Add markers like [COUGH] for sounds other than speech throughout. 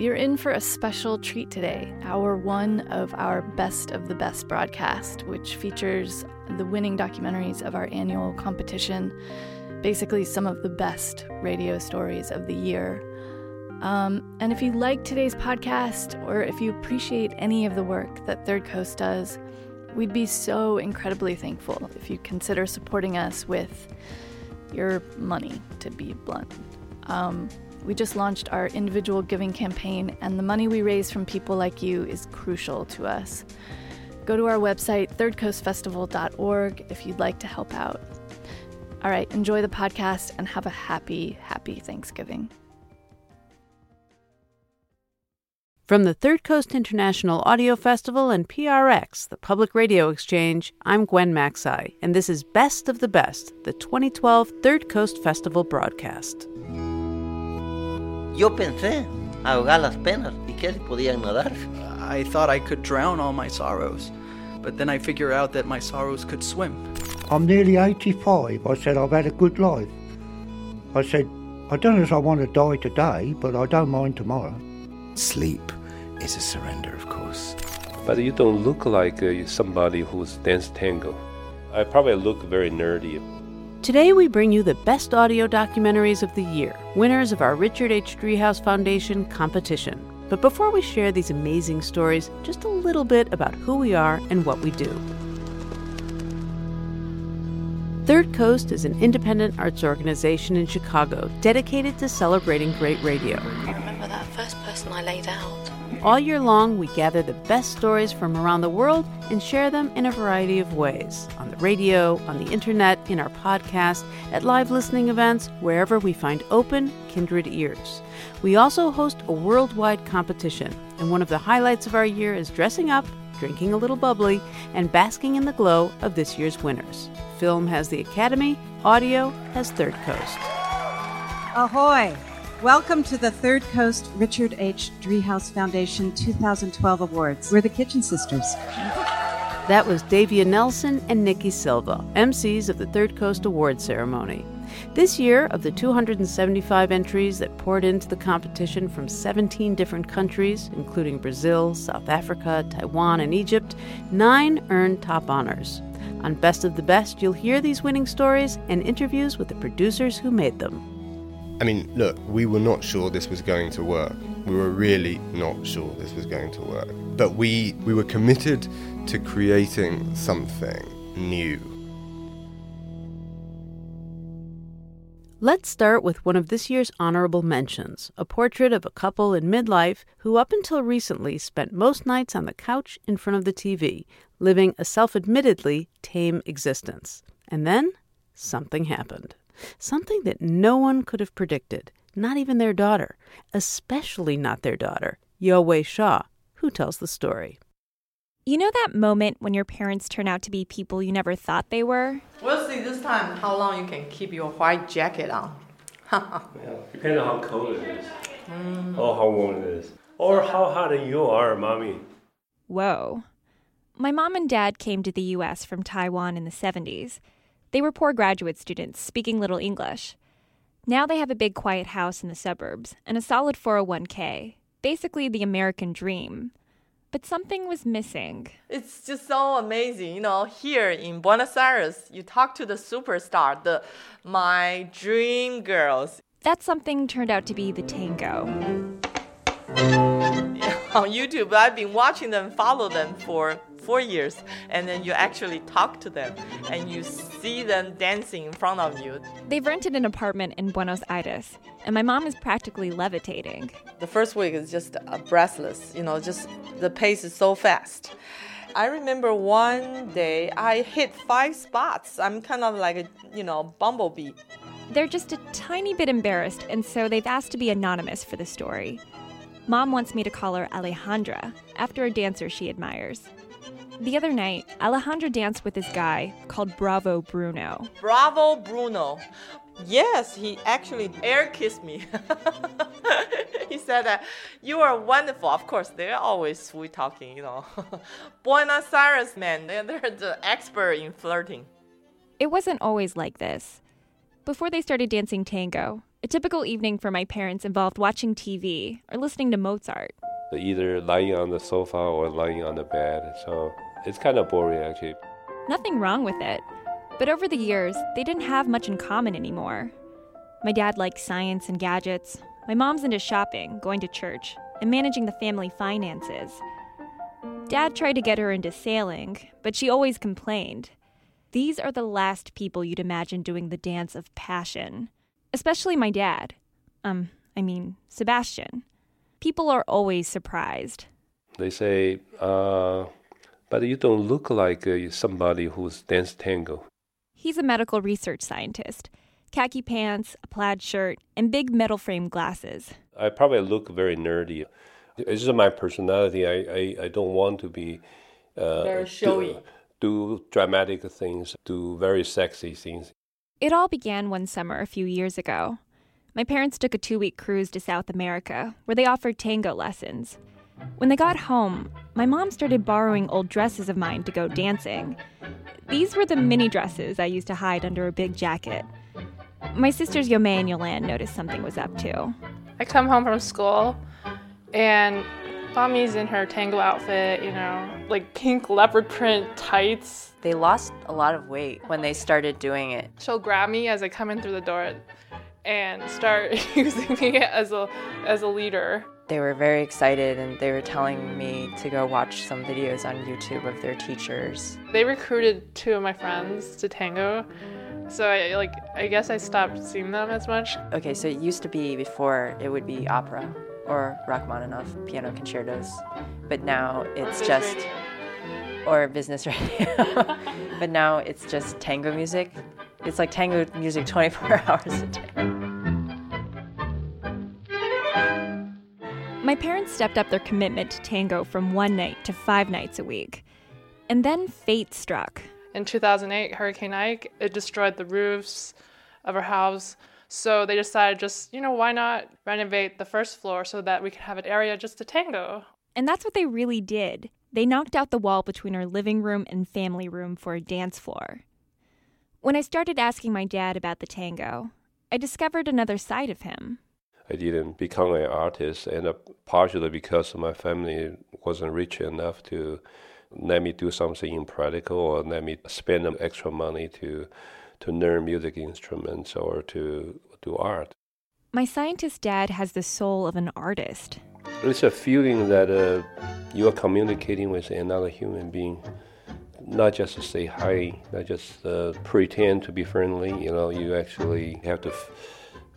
You're in for a special treat today, hour one of our Best of the Best broadcast, which features the winning documentaries of our annual competition, basically some of the best radio stories of the year. Um, and if you like today's podcast, or if you appreciate any of the work that Third Coast does, we'd be so incredibly thankful if you consider supporting us with your money, to be blunt. Um, we just launched our individual giving campaign, and the money we raise from people like you is crucial to us. Go to our website, thirdcoastfestival.org, if you'd like to help out. All right, enjoy the podcast and have a happy, happy Thanksgiving. From the Third Coast International Audio Festival and PRX, the Public Radio Exchange, I'm Gwen Macsai, and this is Best of the Best, the 2012 Third Coast Festival broadcast. Yo pensé ahogar las penas y que podían nadar. I thought I could drown all my sorrows, but then I figure out that my sorrows could swim. I'm nearly 85. I said, I've had a good life. I said, I don't know if I want to die today, but I don't mind tomorrow. Sleep is a surrender, of course. But you don't look like uh, somebody who's danced tango. I probably look very nerdy. Today, we bring you the best audio documentaries of the year, winners of our Richard H. Driehaus Foundation competition. But before we share these amazing stories, just a little bit about who we are and what we do. Third Coast is an independent arts organization in Chicago dedicated to celebrating great radio. I remember that first person I laid out. All year long, we gather the best stories from around the world and share them in a variety of ways on radio, on the internet, in our podcast, at live listening events, wherever we find open, kindred ears. We also host a worldwide competition, and one of the highlights of our year is dressing up, drinking a little bubbly, and basking in the glow of this year's winners. Film has the Academy, audio has Third Coast. Ahoy! Welcome to the Third Coast Richard H. Driehaus Foundation 2012 Awards. We're the Kitchen Sisters. That was Davia Nelson and Nikki Silva, MCs of the Third Coast Award ceremony. This year, of the 275 entries that poured into the competition from 17 different countries, including Brazil, South Africa, Taiwan, and Egypt, nine earned top honors. On Best of the Best, you'll hear these winning stories and interviews with the producers who made them. I mean, look, we were not sure this was going to work. We were really not sure this was going to work. But we, we were committed to creating something new. Let's start with one of this year's honorable mentions a portrait of a couple in midlife who, up until recently, spent most nights on the couch in front of the TV, living a self admittedly tame existence. And then something happened. Something that no one could have predicted, not even their daughter, especially not their daughter, Yowei Shaw, who tells the story. You know that moment when your parents turn out to be people you never thought they were? We'll see this time how long you can keep your white jacket on. [LAUGHS] yeah, depending on how cold it is, mm. or how warm it is, or how hot you are, mommy. Whoa. My mom and dad came to the U.S. from Taiwan in the 70s. They were poor graduate students speaking little English. Now they have a big quiet house in the suburbs and a solid 401k, basically the American dream. But something was missing. It's just so amazing. You know, here in Buenos Aires, you talk to the superstar, the my dream girls. That something turned out to be the tango. [LAUGHS] On YouTube, I've been watching them, follow them for four years, and then you actually talk to them and you see them dancing in front of you. They've rented an apartment in Buenos Aires, and my mom is practically levitating. The first week is just uh, breathless, you know, just the pace is so fast. I remember one day I hit five spots. I'm kind of like a, you know, bumblebee. They're just a tiny bit embarrassed, and so they've asked to be anonymous for the story. Mom wants me to call her Alejandra, after a dancer she admires. The other night, Alejandra danced with this guy called Bravo Bruno. Bravo Bruno. Yes, he actually air kissed me. [LAUGHS] he said that you are wonderful. Of course, they're always sweet talking, you know. [LAUGHS] Buenos Aires men, they're, they're the expert in flirting. It wasn't always like this. Before they started dancing tango, a typical evening for my parents involved watching TV or listening to Mozart. Either lying on the sofa or lying on the bed, so it's kind of boring actually. Nothing wrong with it. But over the years, they didn't have much in common anymore. My dad likes science and gadgets. My mom's into shopping, going to church, and managing the family finances. Dad tried to get her into sailing, but she always complained. These are the last people you'd imagine doing the dance of passion especially my dad. Um, I mean, Sebastian. People are always surprised. They say, uh, but you don't look like uh, somebody who's danced tango. He's a medical research scientist. Khaki pants, a plaid shirt, and big metal frame glasses. I probably look very nerdy. It's just my personality. I, I, I don't want to be uh, very showy. Do, do dramatic things, do very sexy things. It all began one summer a few years ago. My parents took a two week cruise to South America, where they offered tango lessons. When they got home, my mom started borrowing old dresses of mine to go dancing. These were the mini dresses I used to hide under a big jacket. My sisters Yome and Yolan noticed something was up too. I come home from school, and Mommy's in her tango outfit, you know, like pink leopard print tights. They lost a lot of weight when they started doing it. She'll grab me as I come in through the door and start [LAUGHS] using me as a as a leader. They were very excited and they were telling me to go watch some videos on YouTube of their teachers. They recruited two of my friends to tango. So I like I guess I stopped seeing them as much. Okay, so it used to be before it would be opera or Rachmaninoff piano concertos, but now it's just or business radio. [LAUGHS] but now it's just tango music. It's like tango music 24 [LAUGHS] hours a day. My parents stepped up their commitment to tango from one night to five nights a week. And then fate struck. In 2008, Hurricane Ike, it destroyed the roofs of our house. So they decided just, you know, why not renovate the first floor so that we could have an area just to tango? And that's what they really did. They knocked out the wall between our living room and family room for a dance floor. When I started asking my dad about the tango, I discovered another side of him. I didn't become an artist, and uh, partially because my family wasn't rich enough to let me do something impractical or let me spend extra money to to learn music instruments or to do art. My scientist dad has the soul of an artist. It's a feeling that uh, you are communicating with another human being, not just to say hi, not just uh, pretend to be friendly. You know, you actually have to f-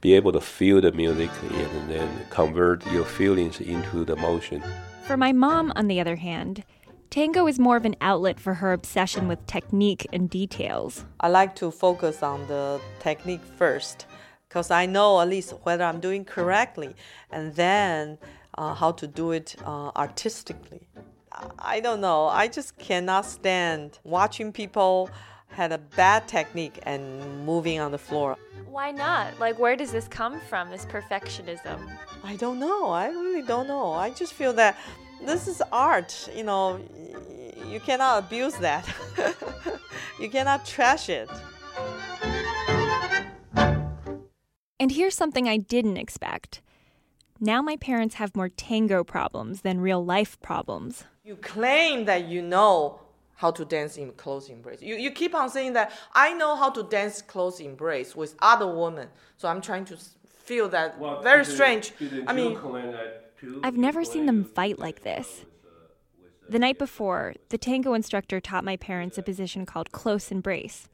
be able to feel the music and then convert your feelings into the motion. For my mom, on the other hand, Tango is more of an outlet for her obsession with technique and details. I like to focus on the technique first because I know at least whether I'm doing correctly and then uh, how to do it uh, artistically. I don't know. I just cannot stand watching people had a bad technique and moving on the floor. Why not? Like, where does this come from, this perfectionism? I don't know. I really don't know. I just feel that this is art, you know, you cannot abuse that. [LAUGHS] you cannot trash it. And here's something I didn't expect. Now my parents have more tango problems than real life problems. You claim that you know how to dance in close embrace. You, you keep on saying that I know how to dance close embrace with other women. So I'm trying to feel that very strange. I mean, I've never seen them fight like this. The night before, the tango instructor taught my parents a position called close embrace.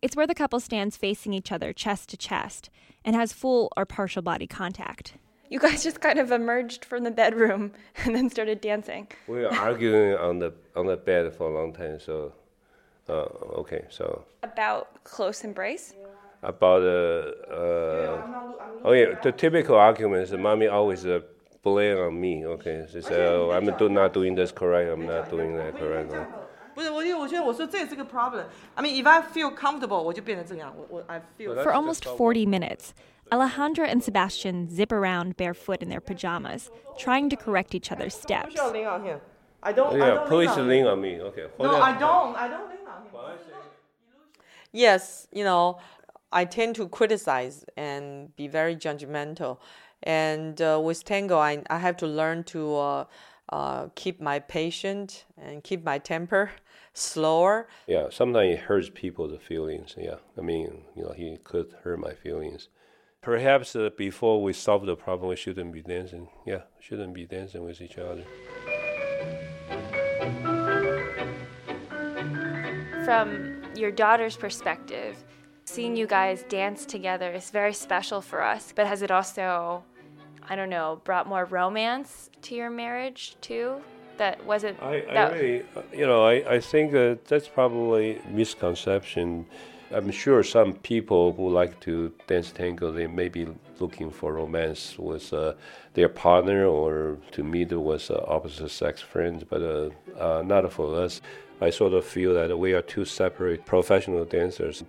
It's where the couple stands facing each other chest to chest and has full or partial body contact. You guys just kind of emerged from the bedroom [LAUGHS] and then started dancing. We were arguing on the on the bed for a long time. So, uh, okay, so About close embrace? about uh, uh, oh yeah, the typical argument is mommy always uh, blame on me. Okay, she said, oh, I'm do, not doing this correct. I'm not doing that correctly. 不是，我觉得我觉得我说这也是个 problem. I mean, if I feel comfortable，我就变成这样。我我 I feel. For almost 40 minutes, Alejandra and Sebastian zip around barefoot in their pajamas, trying to correct each other's steps. 需要 lean on him. I don't. I Yeah, don't please lean lean on on me. Okay. No, hold on. I don't. I don't lean on him. Yes, you know, I tend to criticize and be very judgmental. And uh, with tango, I, I have to learn to uh, uh, keep my patience and keep my temper [LAUGHS] slower. Yeah, sometimes it hurts people's feelings. Yeah, I mean, you know, he could hurt my feelings. Perhaps uh, before we solve the problem, we shouldn't be dancing. Yeah, shouldn't be dancing with each other. From your daughter's perspective, seeing you guys dance together is very special for us, but has it also, I don't know, brought more romance to your marriage too? That wasn't. I, I that, really, uh, you know, I, I think uh, that's probably misconception. I'm sure some people who like to dance tango, they may be looking for romance with uh, their partner or to meet with uh, opposite sex friends, but uh, uh, not for us. I sort of feel that we are two separate professional dancers.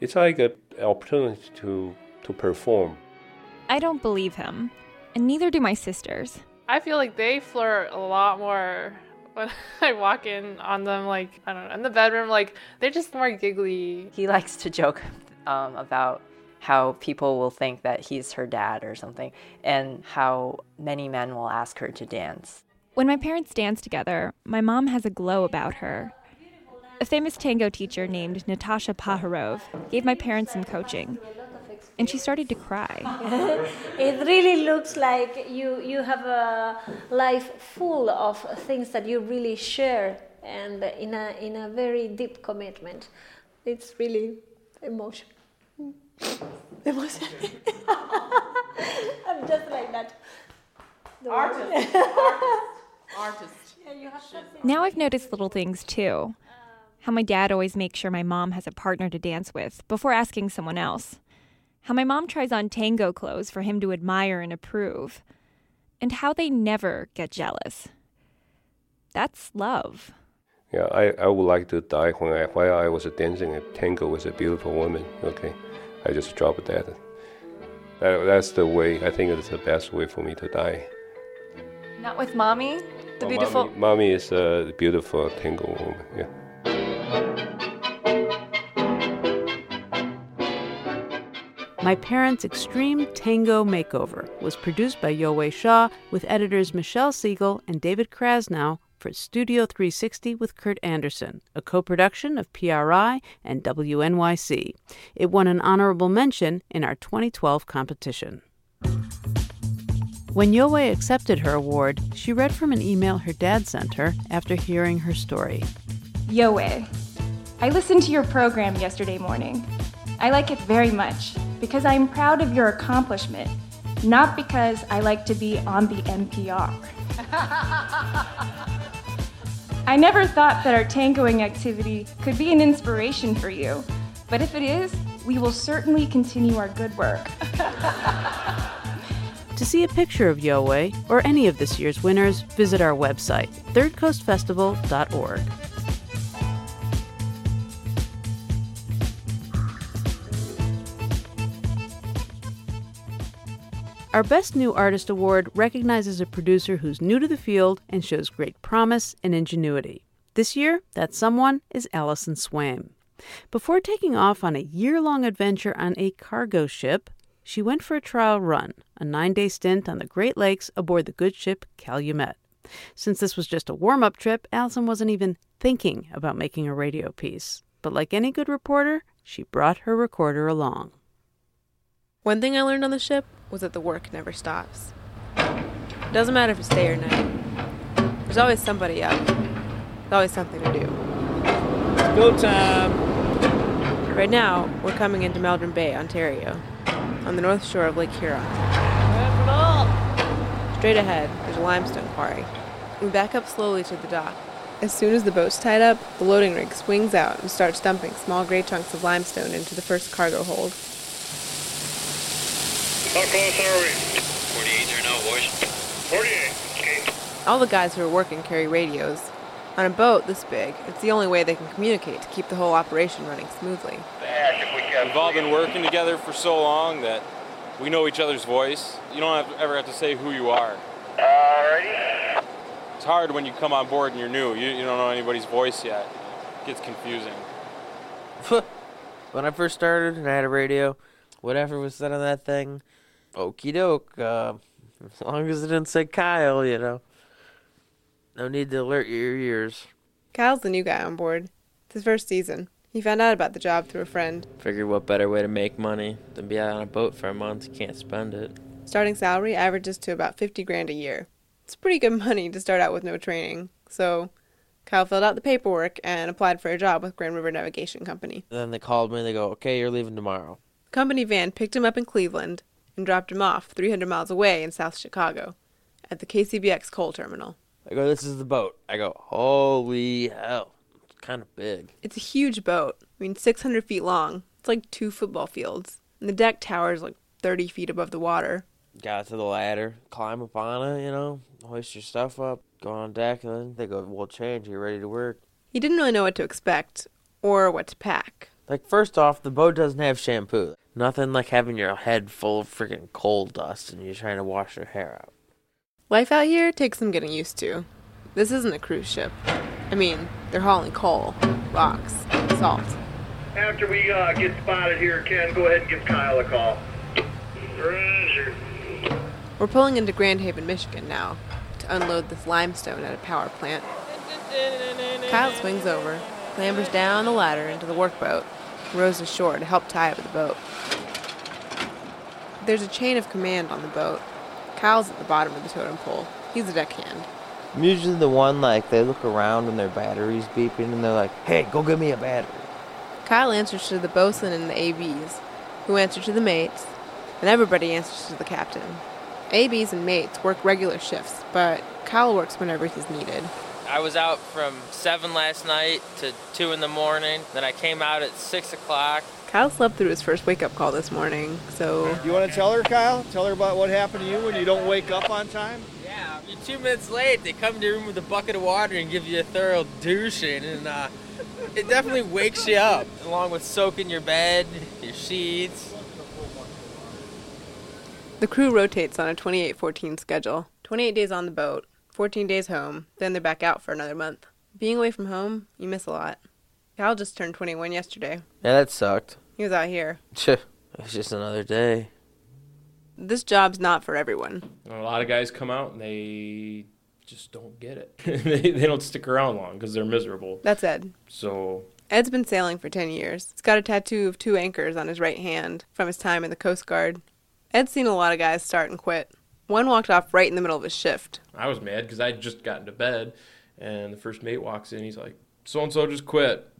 It's like an opportunity to, to perform. I don't believe him, and neither do my sisters. I feel like they flirt a lot more when [LAUGHS] I walk in on them. Like I don't know, in the bedroom, like they're just more giggly. He likes to joke um, about how people will think that he's her dad or something, and how many men will ask her to dance. When my parents dance together, my mom has a glow about her. A famous tango teacher named Natasha Paharov gave my parents some coaching, and she started to cry. [LAUGHS] it really looks like you you have a life full of things that you really share and in a in a very deep commitment. It's really emotional. [LAUGHS] Emotional. [LAUGHS] I'm just like that. The Artist. word. Artist. Yeah, you have. Now I've noticed little things too. Um. How my dad always makes sure my mom has a partner to dance with before asking someone else. How my mom tries on tango clothes for him to admire and approve. And how they never get jealous. That's love. Yeah, I, I would like to die when I while I was dancing a tango with a beautiful woman. Okay, I just dropped that. that. That's the way. I think it's the best way for me to die. not with mommy, the Oh, beautiful. Mommy, mommy is a beautiful tango woman. Yeah. My Parents' Extreme Tango Makeover was produced by Yowei Shaw with editors Michelle Siegel and David Krasnow for Studio 360 with Kurt Andersen, a co production of PRI and WNYC. It won an honorable mention in our 2012 competition. When Yoei accepted her award, she read from an email her dad sent her after hearing her story. Yoe, I listened to your program yesterday morning. I like it very much because I am proud of your accomplishment, not because I like to be on the NPR. [LAUGHS] I never thought that our tangoing activity could be an inspiration for you, but if it is, we will certainly continue our good work. [LAUGHS] To see a picture of Yowei or any of this year's winners, visit our website, thirdcoastfestival.org. Our Best New Artist Award recognizes a producer who's new to the field and shows great promise and ingenuity. This year, that someone is Allison Swaim. Before taking off on a year long adventure on a cargo ship, she went for a trial run, a nine day stint on the Great Lakes aboard the good ship Calumet. Since this was just a warm up trip, Allison wasn't even thinking about making a radio piece. But like any good reporter, she brought her recorder along. One thing I learned on the ship was that the work never stops. It doesn't matter if it's day or night. There's always somebody up. There's always something to do. It's Go time! Right now, we're coming into Meldrum Bay, Ontario, on the north shore of Lake Huron. Straight ahead, there's a limestone quarry. We back up slowly to the dock. As soon as the boat's tied up, the loading rig swings out and starts dumping small gray chunks of limestone into the first cargo hold. How close are we? 48 there now, boys. 48. Okay. All the guys who are working carry radios. On a boat this big, it's the only way they can communicate to keep the whole operation running smoothly. We've all been working together for so long that we know each other's voice. You don't have, ever have to say who you are. Alrighty. It's hard when you come on board and you're new. You, you don't know anybody's voice yet. It gets confusing. [LAUGHS] when I first started and I had a radio, whatever was said on that thing, okie doke. Uh, as long as it didn't say Kyle, you know. No need to alert your ears. Kyle's the new guy on board. It's his first season. He found out about the job through a friend. Figured what better way to make money than be out on a boat for a month, you can't spend it. Starting salary averages to about 50 grand a year. It's pretty good money to start out with no training. So, Kyle filled out the paperwork and applied for a job with Grand River Navigation Company. Then they called me, and they go, okay, you're leaving tomorrow. Company van picked him up in Cleveland and dropped him off 300 miles away in South Chicago at the KCBX coal terminal. I go, this is the boat. I go, holy hell. It's kind of big. It's a huge boat. I mean, 600 feet long. It's like two football fields. And the deck towers like 30 feet above the water. Got to the ladder, climb up on it, you know, hoist your stuff up, go on deck, and then they go, we'll change, you're ready to work. He didn't really know what to expect or what to pack. Like, first off, the boat doesn't have shampoo. Nothing like having your head full of freaking coal dust and you're trying to wash your hair out. Life out here takes some getting used to. This isn't a cruise ship. I mean, they're hauling coal, rocks, salt. After we uh, get spotted here, Ken, go ahead and give Kyle a call. Roger. We're pulling into Grand Haven, Michigan now to unload this limestone at a power plant. Kyle swings over, clambers down the ladder into the workboat, and rows ashore to help tie up the boat. There's a chain of command on the boat. Kyle's at the bottom of the totem pole. He's a deckhand. I'm usually the one, like, they look around and their battery's beeping and they're like, hey, go get me a battery. Kyle answers to the bosun and the ABs, who answer to the mates, and everybody answers to the captain. ABs and mates work regular shifts, but Kyle works whenever he's needed. I was out from 7 last night to 2 in the morning. Then I came out at 6 o'clock. Kyle slept through his first wake up call this morning, so. You want to tell her, Kyle? Tell her about what happened to you when you don't wake up on time? Yeah, you're two minutes late. They come to your room with a bucket of water and give you a thorough douching, and uh, it definitely wakes you up, along with soaking your bed, your sheets. The crew rotates on a 28 14 schedule 28 days on the boat, 14 days home, then they're back out for another month. Being away from home, you miss a lot. Kyle just turned 21 yesterday. Yeah, that sucked. He was out here. [LAUGHS] It's just another day. This job's not for everyone. A lot of guys come out and they just don't get it. [LAUGHS] they, they don't stick around long because they're miserable. That's Ed. So Ed's been sailing for 10 years. He's got a tattoo of two anchors on his right hand from his time in the Coast Guard. Ed's seen a lot of guys start and quit. One walked off right in the middle of his shift. I was mad because I would just gotten to bed, and the first mate walks in. He's like, "So and so just quit.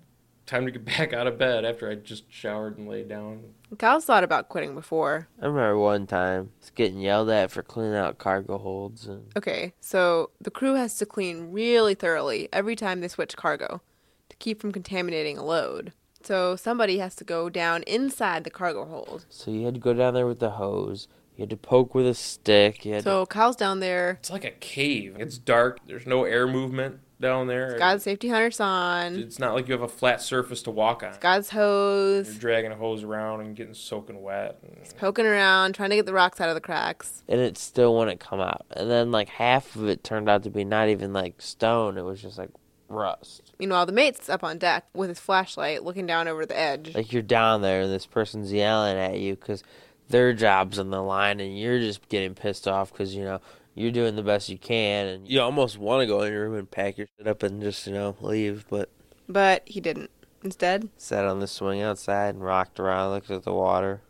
Time to get [LAUGHS] back out of bed." After I just showered and laid down. Kyle's thought about quitting before. I remember one time was getting yelled at for cleaning out cargo holds. And... Okay, so the crew has to clean really thoroughly every time they switch cargo to keep from contaminating a load. So somebody has to go down inside the cargo hold. So you had to go down there with the hose. You had to poke with a stick. You had So Kyle's down there. It's like a cave. It's dark. There's no air movement down there. He's got safety harness on. It's not like you have a flat surface to walk on. He's got his hose. You're dragging a hose around and getting soaking wet. He's poking around, trying to get the rocks out of the cracks. and it still wouldn't come out. And then like half of it turned out to be not even like stone. It was just like rust. Meanwhile, the mate's up on deck with his flashlight looking down over the edge. Like you're down there and this person's yelling at you because their job's on the line and you're just getting pissed off because you know you're doing the best you can, and you almost want to go in your room and pack your shit up and just you know leave, but But he didn't. Instead, sat on the swing outside and rocked around, looked at the water,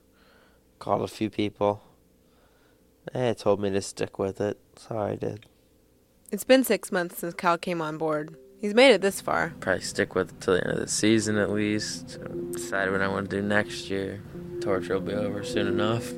called a few people. They told me to stick with it, so I did. it's been six months since Cal came on board. He's made it this far. Probably stick with it till the end of the season at least. Decide what I want to do next year. Torture will be over soon enough.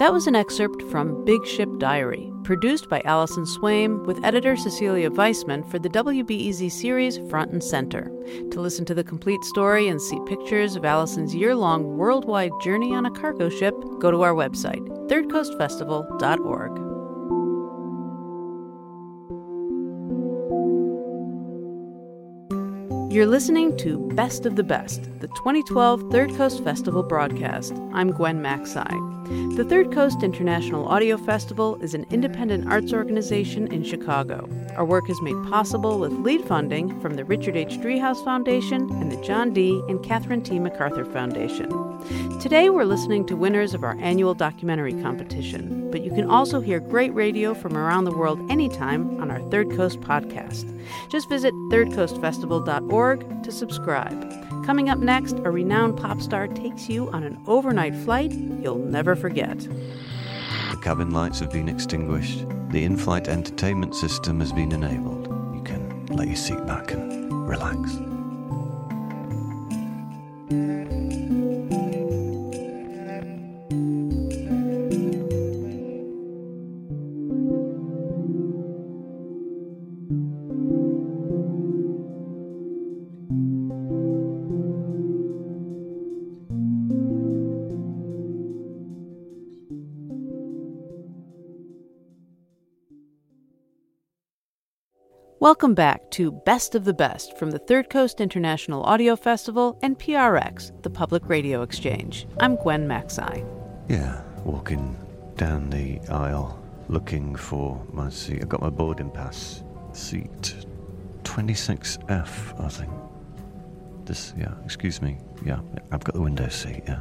That was an excerpt from Big Ship Diary, produced by Allison Swaim with editor Cecilia Weissman for the WBEZ series Front and Center. To listen to the complete story and see pictures of Allison's year long worldwide journey on a cargo ship, go to our website, thirdcoastfestival.org. You're listening to Best of the Best, the 2012 Third Coast Festival broadcast. I'm Gwen Macsai. The Third Coast International Audio Festival is an independent arts organization in Chicago. Our work is made possible with lead funding from the Richard H. Driehaus Foundation and the John D. and Catherine T. MacArthur Foundation. Today we're listening to winners of our annual documentary competition, but you can also hear great radio from around the world anytime on our Third Coast podcast. Just visit thirdcoastfestival.org to subscribe. Coming up next, a renowned pop star takes you on an overnight flight you'll never forget. The cabin lights have been extinguished. The in flight entertainment system has been enabled. You can let your seat back and relax. Welcome back to Best of the Best from the Third Coast International Audio Festival and PRX, the Public Radio Exchange. I'm Gwen Macsai. Yeah, walking down the aisle looking for my seat. I've got my boarding pass. Seat 26F, I think. This, yeah, excuse me. Yeah, I've got the window seat, yeah.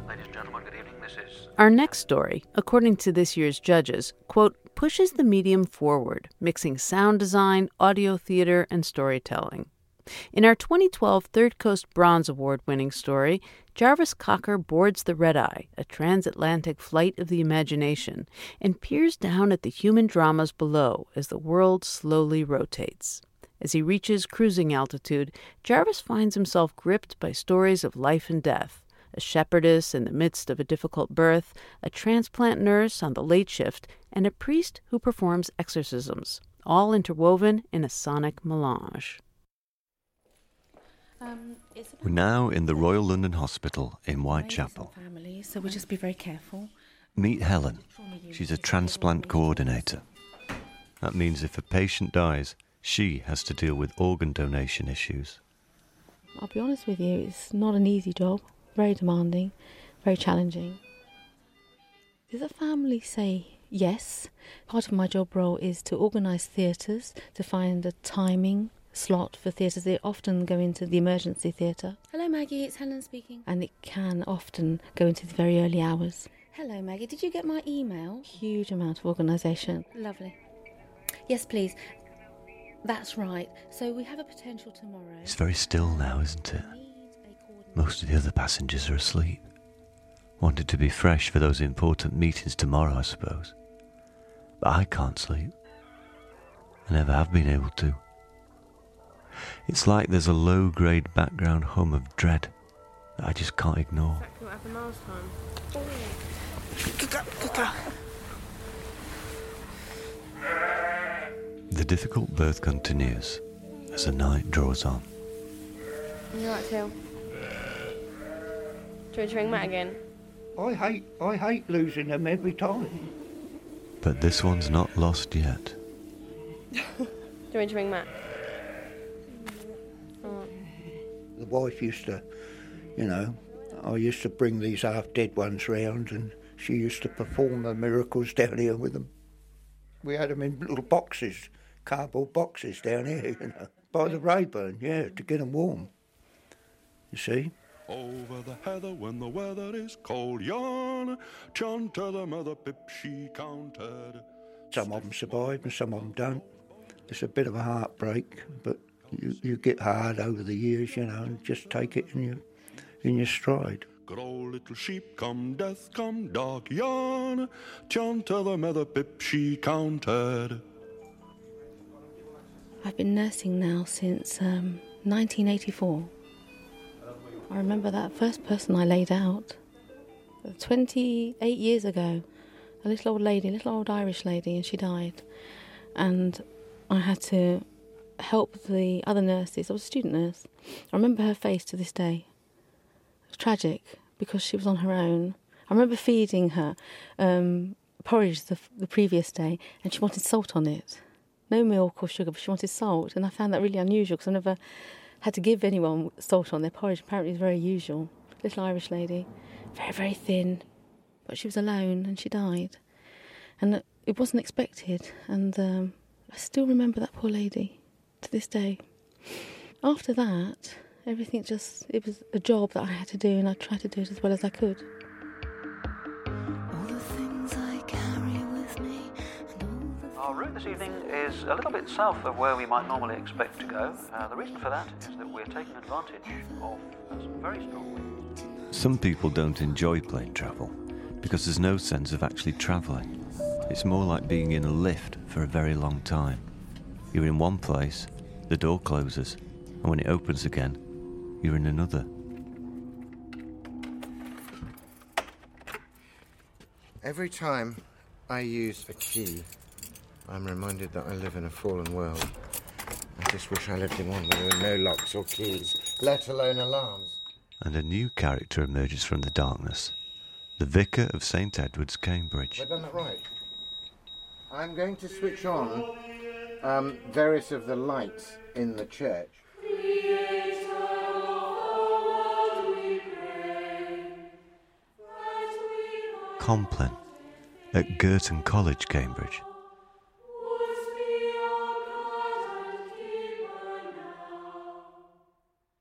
Our next story, according to this year's judges, quote, pushes the medium forward, mixing sound design, audio theater, and storytelling. In our 2012 Third Coast Bronze Award winning story, Jarvis Cocker boards the Red Eye, a transatlantic flight of the imagination, and peers down at the human dramas below as the world slowly rotates. As he reaches cruising altitude, Jarvis finds himself gripped by stories of life and death a shepherdess in the midst of a difficult birth, a transplant nurse on the late shift, and a priest who performs exorcisms, all interwoven in a sonic melange. Um, We're now in the Royal London Hospital in Whitechapel. family, so we'll just be very careful. Meet Helen. She's a transplant coordinator. That means if a patient dies, she has to deal with organ donation issues. I'll be honest with you, it's not an easy job. Very demanding, very challenging. Does the family say yes? Part of my job role is to organise theatres, to find a timing slot for theatres. They often go into the emergency theatre, Hello, Maggie. It's Helen speaking. and it can often go into the very early hours. Hello, Maggie. Did you get my email? Huge amount of organisation. Lovely. Yes, please. That's right. So we have a potential tomorrow. It's very still now, isn't it? Most of the other passengers are asleep. Wanted to be fresh for those important meetings tomorrow, I suppose. But I can't sleep. I never have been able to. It's like there's a low grade background hum of dread that I just can't ignore. What happened last time? The difficult birth continues as the night draws on. You alright, Till? Do you want to ring Matt again? I hate, I hate losing them every time. But this one's not lost yet. [LAUGHS] Do you want to ring Matt? Alright. The wife used to, you know, I used to bring these half dead ones round and she used to perform the miracles down here with them. We had them in little boxes, cardboard boxes down here, you know, by the Rayburn, yeah, to get them warm. You see? Over the heather when the weather is cold, yarn, chant to the mother pip she counted. Some of them survive and some of them don't. It's a bit of a heartbreak, but you, you get hard over the years, you know, and just take it in your, in your stride. Grow little sheep, come death, come dark, yarn, chant to the mother pip she counted. I've been nursing now since um, 1984. I remember that first person I laid out 28 years ago. A little old lady, a little old Irish lady, and she died. And I had to help the other nurses. I was a student nurse. I remember her face to this day. It was tragic because she was on her own. I remember feeding her um, porridge the, the previous day, and she wanted salt on it no milk or sugar, but she wanted salt, and I found that really unusual because I never had to give anyone salt on their porridge. Apparently, it's very usual. Little Irish lady, very very thin, but she was alone and she died, and it wasn't expected. And um, I still remember that poor lady to this day. After that, everything just it was a job that I had to do, and I tried to do it as well as I could. This evening is a little bit south of where we might normally expect to go. Uh, the reason for that is that we're taking advantage of some very strong winds. Some people don't enjoy plane travel because there's no sense of actually travelling. It's more like being in a lift for a very long time. You're in one place, the door closes, and when it opens again, you're in another. Every time I use a key, I'm reminded that I live in a fallen world. I just wish I lived in one where there were no locks or keys, let alone alarms. And a new character emerges from the darkness the Vicar of St. Edward's, Cambridge. Have I done that right? I'm going to switch on um, various of the lights in the church. Compline at Girton College, Cambridge.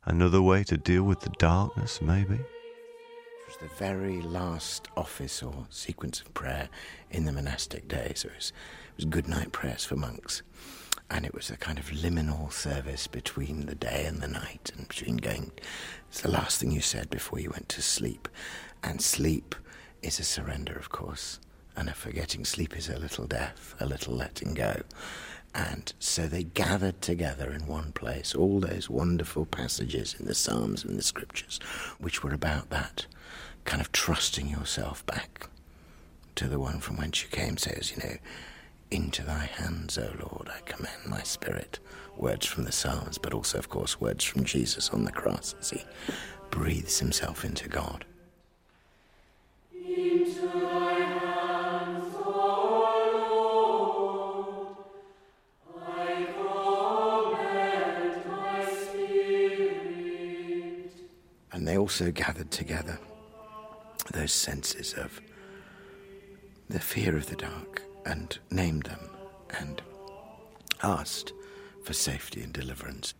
Another way to deal with the darkness, maybe? It was the very last office or sequence of prayer in the monastic days. It was, it was good night prayers for monks. And it was a kind of liminal service between the day and the night, and between going. It's the last thing you said before you went to sleep. And sleep is a surrender, of course. And a forgetting sleep is a little death, a little letting go. And so they gathered together in one place all those wonderful passages in the Psalms and the Scriptures, which were about that kind of trusting yourself back to the one from whence you came, says, you know, into thy hands, O Lord, I commend my spirit. Words from the Psalms, but also, of course, words from Jesus on the cross as he breathes himself into God. Into And they also gathered together those senses of the fear of the dark and named them and asked for safety and deliverance.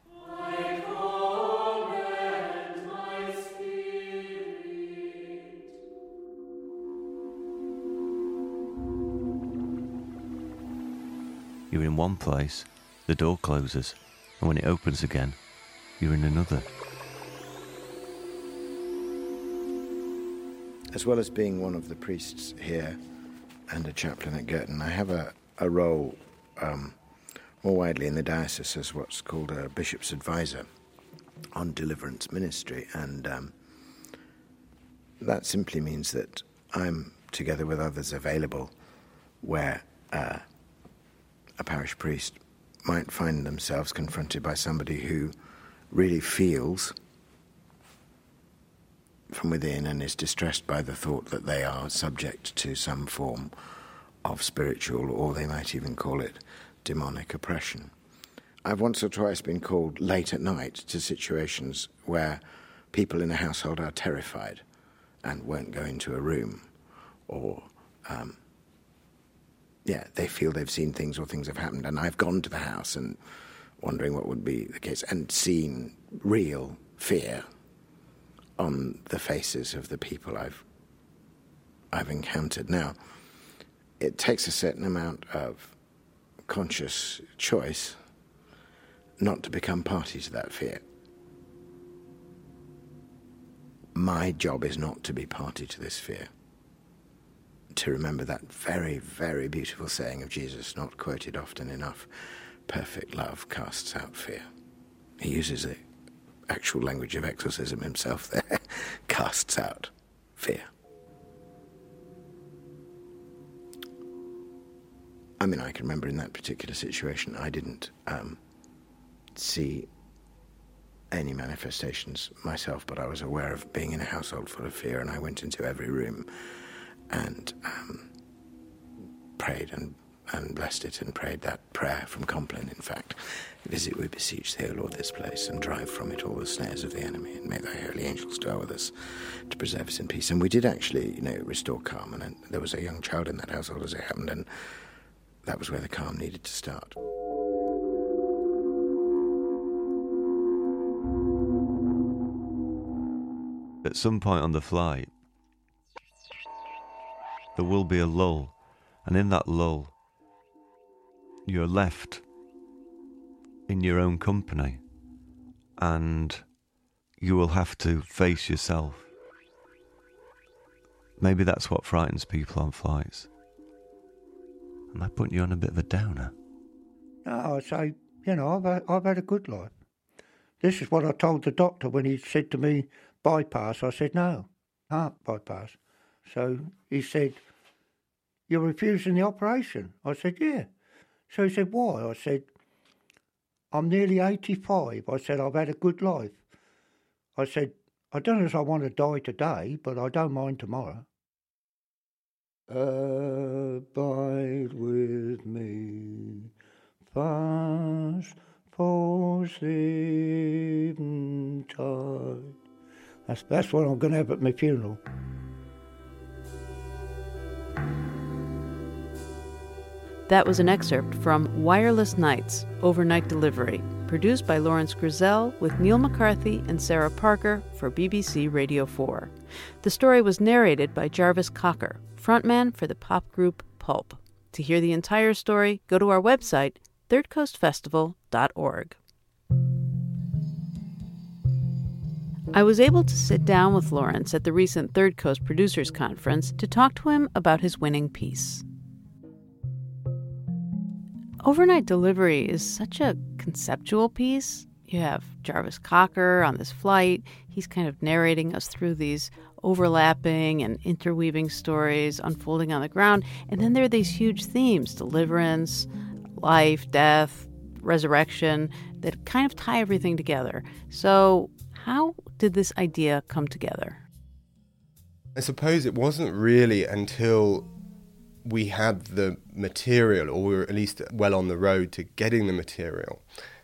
You're in one place, the door closes, and when it opens again, you're in another. As well as being one of the priests here and a chaplain at Girton, I have a, a role um, more widely in the diocese as what's called a bishop's advisor on deliverance ministry. And um, that simply means that I'm, together with others, available where uh, a parish priest might find themselves confronted by somebody who really feels from within and is distressed by the thought that they are subject to some form of spiritual, or they might even call it demonic oppression. I've once or twice been called late at night to situations where people in a household are terrified and won't go into a room, or um, yeah, they feel they've seen things or things have happened, and I've gone to the house and wondering what would be the case and seen real fear on the faces of the people I've I've encountered. Now, it takes a certain amount of conscious choice not to become party to that fear. My job is not to be party to this fear. To remember that very, very beautiful saying of Jesus, not quoted often enough perfect love casts out fear. He uses the actual language of exorcism himself there, [LAUGHS] casts out fear. I mean, I can remember in that particular situation, I didn't um, see any manifestations myself, but I was aware of being in a household full of fear, and I went into every room and um, prayed and, and blessed it and prayed that prayer from Compline, in fact. Visit, we beseech thee, O Lord, this place, and drive from it all the snares of the enemy, and may thy holy angels dwell with us to preserve us in peace. And we did actually, you know, restore calm, and, there was a young child in that household as it happened, and that was where the calm needed to start. At some point on the flight, there will be a lull, and in that lull, you're left in your own company, and you will have to face yourself. Maybe that's what frightens people on flights. Am I putting you on a bit of a downer? No, I say, you know, I've had, I've had a good life. This is what I told the doctor when he said to me, bypass. I said, no, heart bypass. So he said, you're refusing the operation. I said, yeah. So he said, why? I said, I'm nearly 85. I said, I've had a good life. I said, I don't know if I want to die today, but I don't mind tomorrow. Abide with me, fast for eventide. That's, that's what I'm going to have at my funeral. That was an excerpt from Wireless Nights Overnight Delivery, produced by Laurence Grissell with Neil McCarthy and Sarah Parker for BBC Radio 4. The story was narrated by Jarvis Cocker, frontman for the pop group Pulp. To hear the entire story, go to our website, thirdcoastfestival.org. I was able to sit down with Lawrence at the recent Third Coast Producers Conference to talk to him about his winning piece. Overnight Delivery is such a conceptual piece. You have Jarvis Cocker on this flight. He's kind of narrating us through these overlapping and interweaving stories unfolding on the ground. And then there are these huge themes deliverance, life, death, resurrection that kind of tie everything together. So, how did this idea come together? I suppose it wasn't really until we had the material, or we were at least well on the road to getting the material,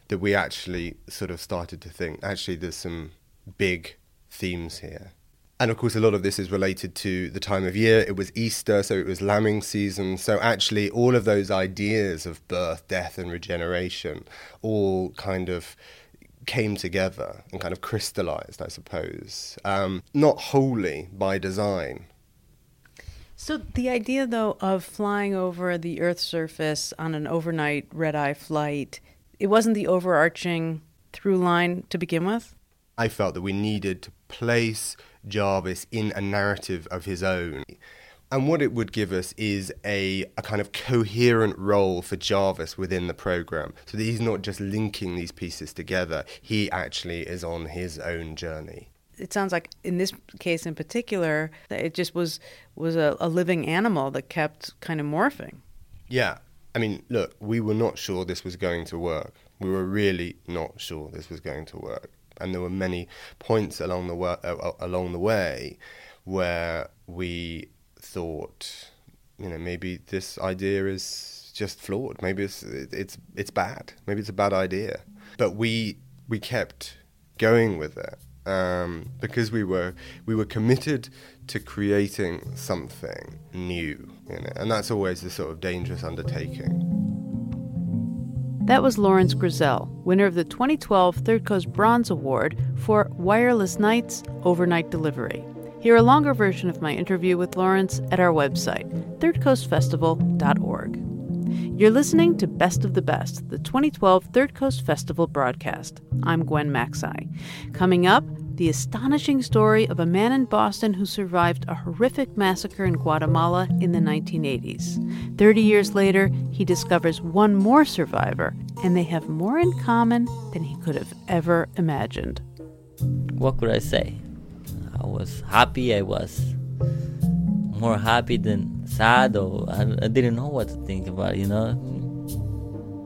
that we actually sort of started to think actually, there's some big themes here. And of course, a lot of this is related to the time of year. It was Easter, so it was lambing season. So, actually, all of those ideas of birth, death, and regeneration all kind of came together and kind of crystallized, I suppose. Um, not wholly by design, So, the idea, though, of flying over the Earth's surface on an overnight red eye flight, it wasn't the overarching through line to begin with? I felt that we needed to place Jarvis in a narrative of his own. And what it would give us is a, a kind of coherent role for Jarvis within the program. So that he's not just linking these pieces together, he actually is on his own journey. It sounds like in this case in particular, it just was was a, a living animal that kept kind of morphing. Yeah. I mean, look, we were not sure this was going to work. We were really not sure this was going to work. And there were many points along the wa- uh, along the way where we thought, you know, maybe this idea is just flawed. Maybe it's it's it's bad. Maybe it's a bad idea. But we we kept going with it um, because we were we were committed to creating something new and that's always the sort of dangerous undertaking. That was Laurence Grissell, winner of the 2012 Third Coast Bronze Award for Wireless Nights Overnight Delivery. Hear a longer version of my interview with Lawrence at our website, thirdcoastfestival.org. You're listening to Best of the Best, the 2012 Third Coast Festival broadcast. I'm Gwen Macsai. Coming up, the astonishing story of a man in Boston who survived a horrific massacre in Guatemala in the 1980s. 30 years later, he discovers one more survivor, and they have more in common than he could have ever imagined. What could I say? I was happy, I was more happy than sad, or I, I didn't know what to think about, you know?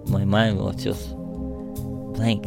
My mind was just blank.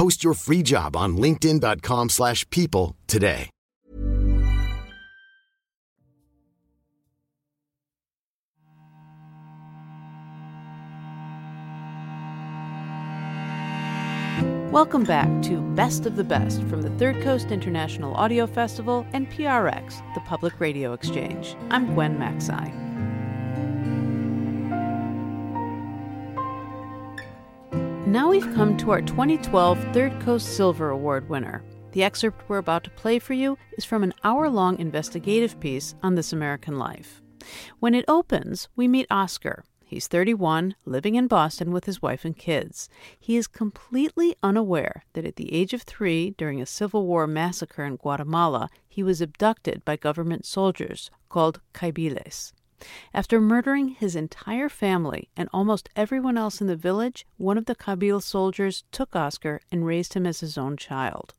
Post your free job on linkedin.com/people slash people today. Welcome back to Best of the Best from the Third Coast International Audio Festival and PRX, the Public Radio Exchange. I'm Gwen Macsai. Now we've come to our 2012 Third Coast Silver Award winner. The excerpt we're about to play for you is from an hour long investigative piece on This American Life. When it opens, we meet Oscar. He's 31, living in Boston with his wife and kids. He is completely unaware that at the age of three, during a Civil War massacre in Guatemala, he was abducted by government soldiers called Kaibiles. After murdering his entire family and almost everyone else in the village, one of the Kaibil soldiers took Oscar and raised him as his own child.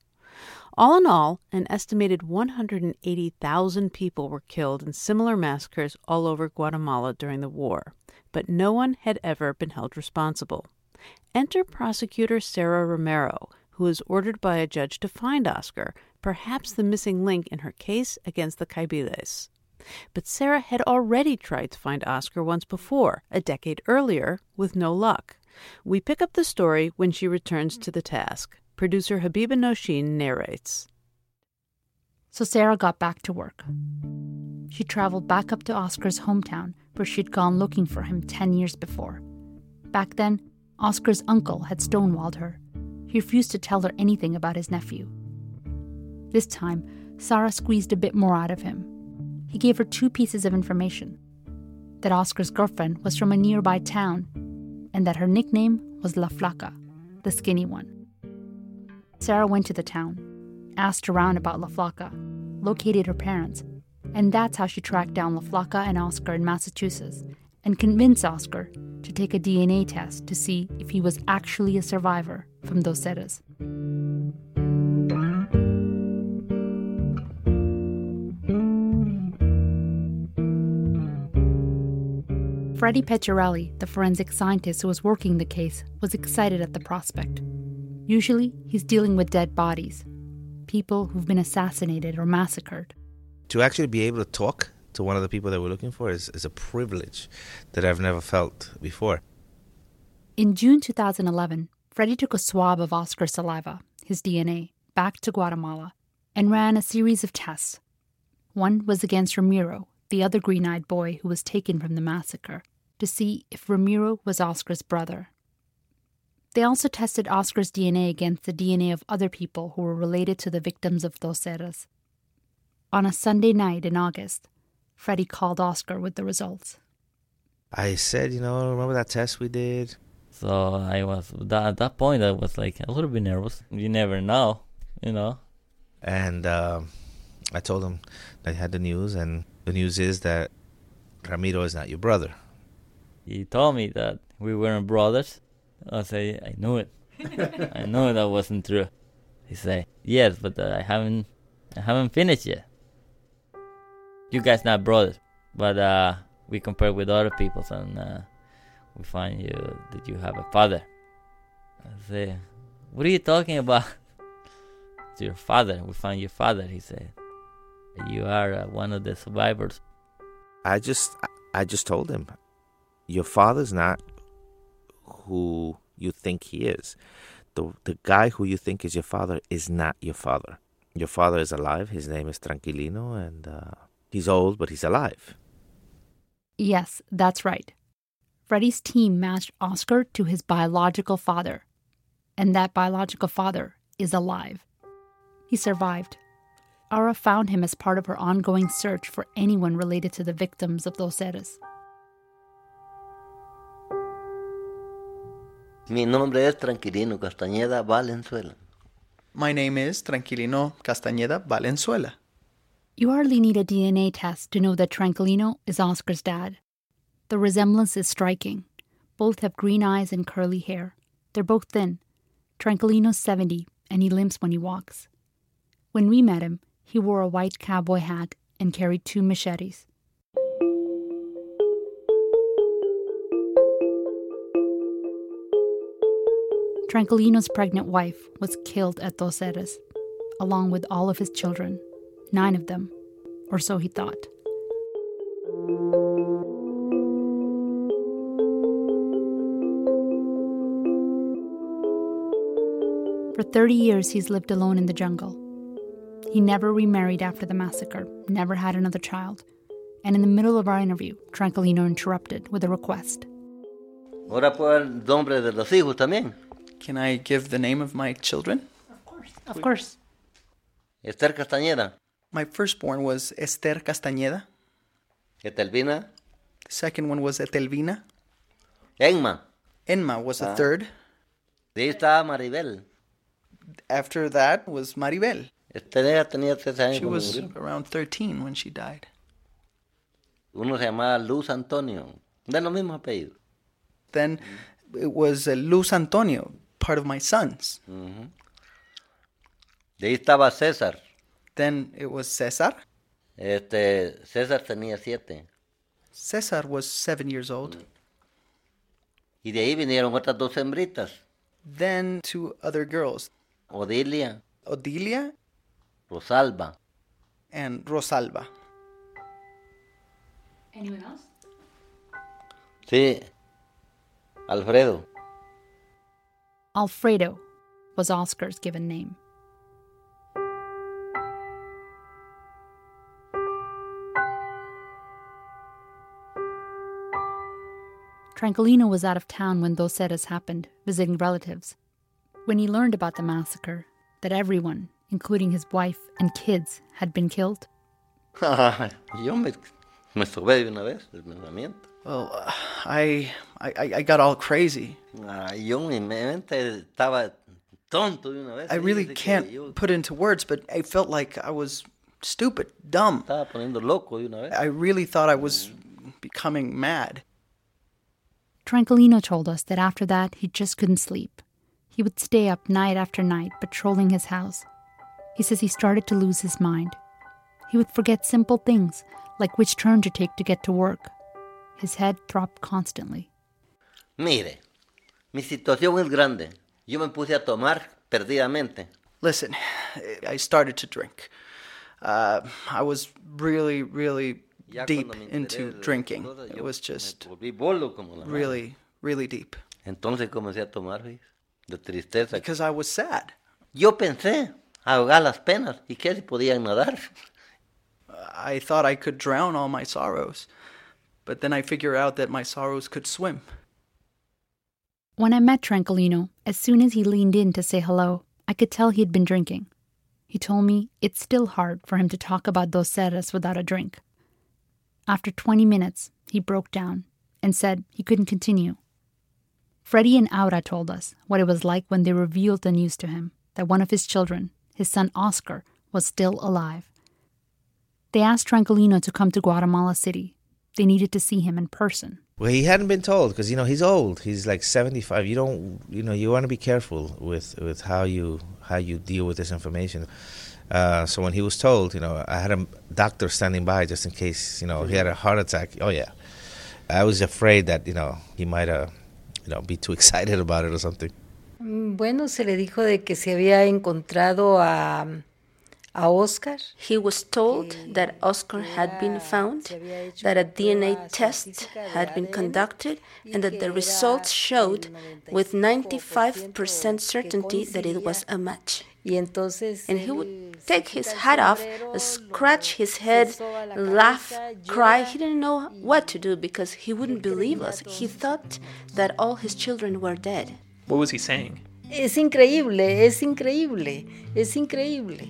All in all, an estimated 180,000 people were killed in similar massacres all over Guatemala during the war, but no one had ever been held responsible. Enter prosecutor Sarah Romero, who was ordered by a judge to find Oscar, perhaps the missing link in her case against the Kaibiles. But Sarah had already tried to find Oscar once before, a decade earlier, with no luck. We pick up the story when she returns to the task. Producer Habiba Nosheen narrates. So Sarah got back to work. She traveled back up to Oscar's hometown, where she'd gone looking for him 10 years before. Back then, Oscar's uncle had stonewalled her. He refused to tell her anything about his nephew. This time, Sarah squeezed a bit more out of him. He gave her two pieces of information that Oscar's girlfriend was from a nearby town, and that her nickname was La Flaca, the skinny one. Sarah went to the town, asked around about La Flaca, located her parents, and that's how she tracked down La Flaca and Oscar in Massachusetts and convinced Oscar to take a DNA test to see if he was actually a survivor from Dos Erres. Fredy Peccerelli, the forensic scientist who was working the case, was excited at the prospect. Usually, he's dealing with dead bodies, people who've been assassinated or massacred. To actually be able to talk to one of the people that we're looking for is, is a privilege that I've never felt before. In June 2011, Freddie took a swab of Oscar's saliva, his DNA, back to Guatemala. and ran a series of tests. One was against Ramiro, the other green eyed boy who was taken from the massacre, to see if Ramiro was Oscar's brother. They also tested Oscar's DNA against the DNA of other people who were related to the victims of Dos Erres. On a Sunday night in August, Freddie called Oscar with the results. I said, you know, remember that test we did? So I was at that point. I was like a little bit nervous. You never know, you know. And um I told him that I had the news, and the news is that Ramiro is not your brother. He told me that we weren't brothers. I say I knew it. [LAUGHS] I knew that wasn't true. He say yes, but uh, I haven't I haven't finished yet. You guys not brothers, but uh, we compare with other people, and uh, we find you that you have a father. I say, what are you talking about? It's [LAUGHS] your father. We find your father. He said, you are uh, one of the survivors. I just, I just told him, your father's not who you think he is. The the guy who you think is your father is not your father. Your father is alive. His name is Tranquilino, and uh, he's old, but he's alive. Yes, that's right. Freddie's team matched Oscar to his biological father, and that biological father is alive. He survived. Aura found him as part of her ongoing search for anyone related to the victims of Dos Erres. Mi nombre es Tranquilino Castañeda Valenzuela. My name is Tranquilino Castañeda Valenzuela. You hardly need a DNA test to know that Tranquilino is Oscar's dad. The resemblance is striking. Both have green eyes and curly hair. They're both thin. Tranquilino's 70 and he limps when he walks. When we met him, he wore a white cowboy hat and carried two machetes. Tranquilino's pregnant wife was killed at Dos Erres, along with all of his children, nine of them, or so he thought. For 30 years, he's lived alone in the jungle. He never remarried after the massacre, never had another child. And in the middle of our interview, Tranquilino interrupted with a request. Ahora el nombre de los hijos también. Can I give the name of my children? Of course. Of Please. course. Esther Castañeda, My firstborn was Esther Castañeda. Etelvina, The second one was Etelvina. Enma. Enma was the Ah. third. De ahí estaba Maribel. After that was Maribel. Esther tenía 13 años She was murió. around 13 when she died. Uno se llamaba Luz Antonio. De los mismos apellidos. Then it was uh, Luz Antonio, part of my sons. Ujú. De ahí estaba César. Then it was Cesar. Este, César tenía siete. Cesar was seven years old. Y de ahí vinieron otras dos hembritas. Then two other girls, Odilia, Odilia Rosalba. and Rosalba. Anyone else? Sí. Alfredo. Alfredo was Oscar's given name. Tranquilino was out of town when Dos Erres happened, visiting relatives. When he learned about the massacre, that everyone, including his wife and kids, had been killed, [LAUGHS] Yo me, me sobé de una vez del pensamiento. Well, uh, I, I I got all crazy. Ah, yo mi mente estaba tonto de una vez. I really can't put into words, but I felt like I was stupid, dumb. estaba poniendo loco de una vez. I really thought I was becoming mad. Tranquilino told us that after that he just couldn't sleep. He would stay up night after night patrolling his house. He says he started to lose his mind. He would forget simple things like which turn to take to get to work. His head throbbed constantly. Mire, mi situación es grande. Yo me puse a tomar perdidamente. Listen, I started to drink. Uh, I was really, really deep cuando me enteré into drinking. It was just me volví bolo como la madre. really, really deep. Entonces comencé a tomar, de tristeza. Because I was sad. Yo pensé, ahogar las penas. ¿Y qué si podían nadar? I thought I could drown all my sorrows, but then I figured out that my sorrows could swim. When I met Tranquilino, as soon as he leaned in to say hello, I could tell he'd been drinking. He told me it's still hard for him to talk about Dos Erres without a drink. After 20 minutes, he broke down and said he couldn't continue. Freddie and Aura told us what it was like when they revealed the news to him that one of his children, his son Oscar, was still alive. They asked Tranquilino to come to Guatemala City. They needed to see him in person. Well, he hadn't been told because you know he's old. He's like seventy-five. You don't, you know, you want to be careful with with how you how you deal with this information. Uh, so when he was told, you know, I had a doctor standing by just in case, you know, he had a heart attack. Oh yeah, I was afraid that you know he might, uh, you know, be too [LAUGHS] excited about it or something. Bueno, se le dijo de que se había encontrado a, a Oscar. He was told that Oscar had been found, that a DNA test had been conducted, and that the results showed with 95% certainty that it was a match. And he would take his hat off, scratch his head, laugh, cry. He didn't know what to do because he wouldn't believe us. He thought that all his children were dead. What was he saying? Es increíble, es increíble, es increíble.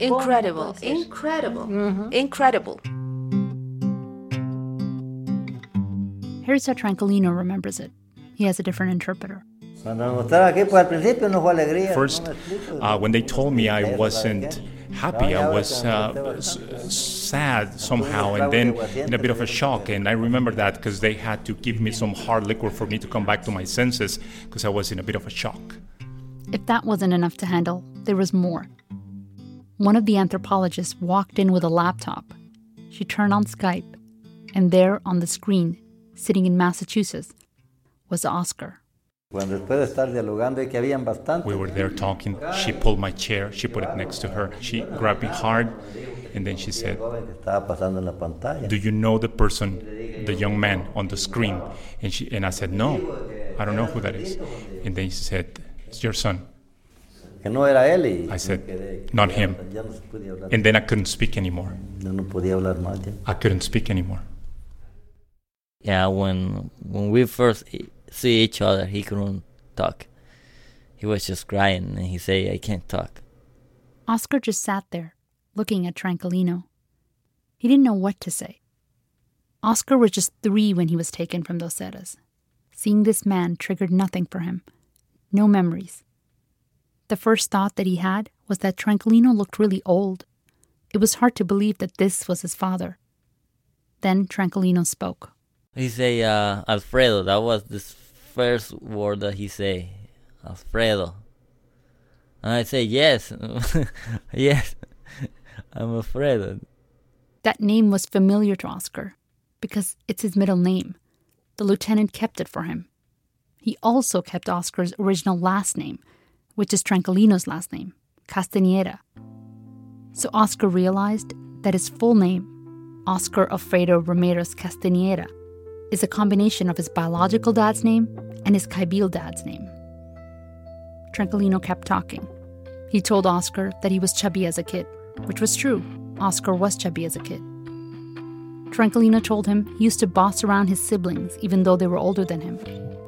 Incredible, incredible, incredible. Here's how Tranquilino remembers it. He has a different interpreter. First, uh, when they told me I wasn't happy, I was uh, s- sad somehow, and then in a bit of a shock. And I remember that because they had to give me some hard liquor for me to come back to my senses because I was in a bit of a shock. If that wasn't enough to handle, there was more. One of the anthropologists walked in with a laptop. She turned on Skype, and there on the screen, sitting in Massachusetts, was Oscar. We were there talking. She pulled my chair, she put it next to her. She grabbed me hard, and then she said, Do you know the person, the young man on the screen? And, she, and I said, No, I don't know who that is. And then she said, It's your son. I said, Not him. And then I couldn't speak anymore. I couldn't speak anymore. Yeah, when when we first see each other, he couldn't talk. He was just crying, and he say, "I can't talk." Oscar just sat there, looking at Tranquilino. He didn't know what to say. Oscar was just three when he was taken from Dos Erres. Seeing this man triggered nothing for him. No memories. The first thought that he had was that Tranquilino looked really old. It was hard to believe that this was his father. Then Tranquilino spoke. He say, uh, "Alfredo." That was the first word that he say, "Alfredo." And I say, "Yes, [LAUGHS] yes, [LAUGHS] I'm Alfredo." That name was familiar to Oscar because it's his middle name. The lieutenant kept it for him. He also kept Oscar's original last name, which is Tranquilino's last name, Castañeda. So Oscar realized that his full name, Oscar Alfredo Ramirez Castañeda, is a combination of his biological dad's name and his Kaibil dad's name. Tranquilino kept talking. He told Oscar that he was chubby as a kid, which was true. Oscar was chubby as a kid. Tranquilino told him he used to boss around his siblings even though they were older than him.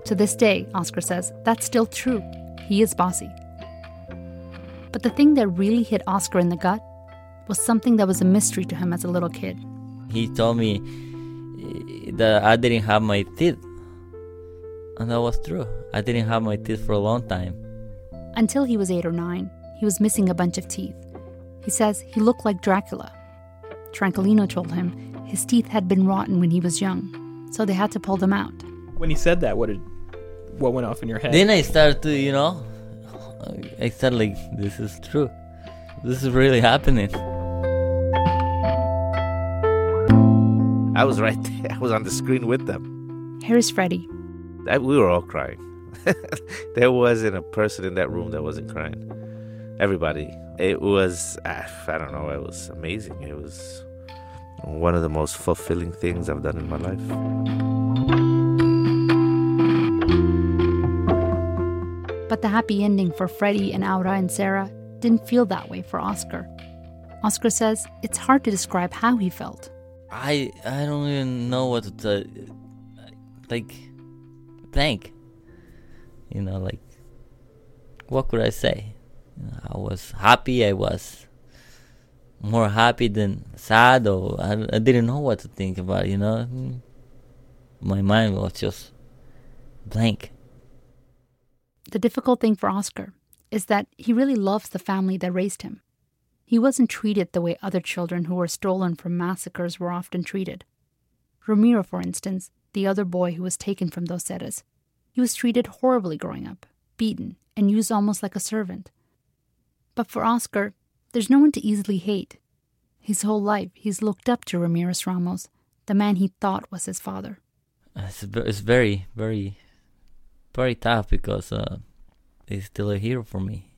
To this day, Oscar says, that's still true. He is bossy. But the thing that really hit Oscar in the gut was something that was a mystery to him as a little kid. He told me eh, that I didn't have my teeth, and that was true. I didn't have my teeth for a long time. Until he was eight or nine, he was missing a bunch of teeth. He says he looked like Dracula. Tranquilino told him his teeth had been rotten when he was young, so they had to pull them out. When he said that, what did what went off in your head? Then I started to, you know, I started like, this is true. This is really happening. I was right there. I was on the screen with them. Here's Freddie. I, we were all crying. [LAUGHS] there wasn't a person in that room that wasn't crying. Everybody. It was, I don't know, it was amazing. It was one of the most fulfilling things I've done in my life. But the happy ending for Freddie and Aura and Sarah didn't feel that way for Oscar. Oscar says it's hard to describe how he felt. I I don't even know what to like thank. You know, like what could I say? I was happy. I was more happy than sad, or I, I didn't know what to think about. You know, my mind was just blank. The difficult thing for Oscar is that he really loves the family that raised him. He wasn't treated the way other children who were stolen from massacres were often treated. Ramiro, for instance, the other boy who was taken from Dos Erres, he was treated horribly growing up, beaten, and used almost like a servant. But for Oscar, there's no one to easily hate. His whole life, he's looked up to Ramirez Ramos, the man he thought was his father. It's very, very, very tough because uh, he's still a hero for me.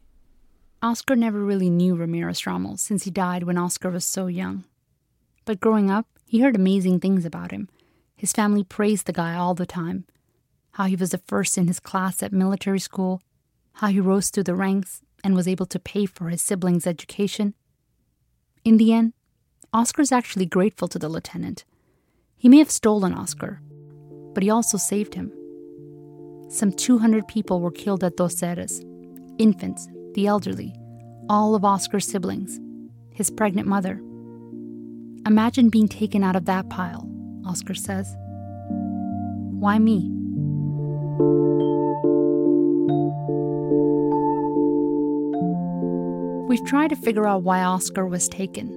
Oscar never really knew Ramirez Ramos since he died when Oscar was so young. But growing up, he heard amazing things about him. His family praised the guy all the time how he was the first in his class at military school, how he rose through the ranks and was able to pay for his siblings' education. In the end, Oscar's actually grateful to the lieutenant. He may have stolen Oscar, but he also saved him. Some 200 people were killed at Dos Erres infants, the elderly, all of Oscar's siblings, his pregnant mother. Imagine being taken out of that pile, Oscar says. Why me? We've tried to figure out why Oscar was taken,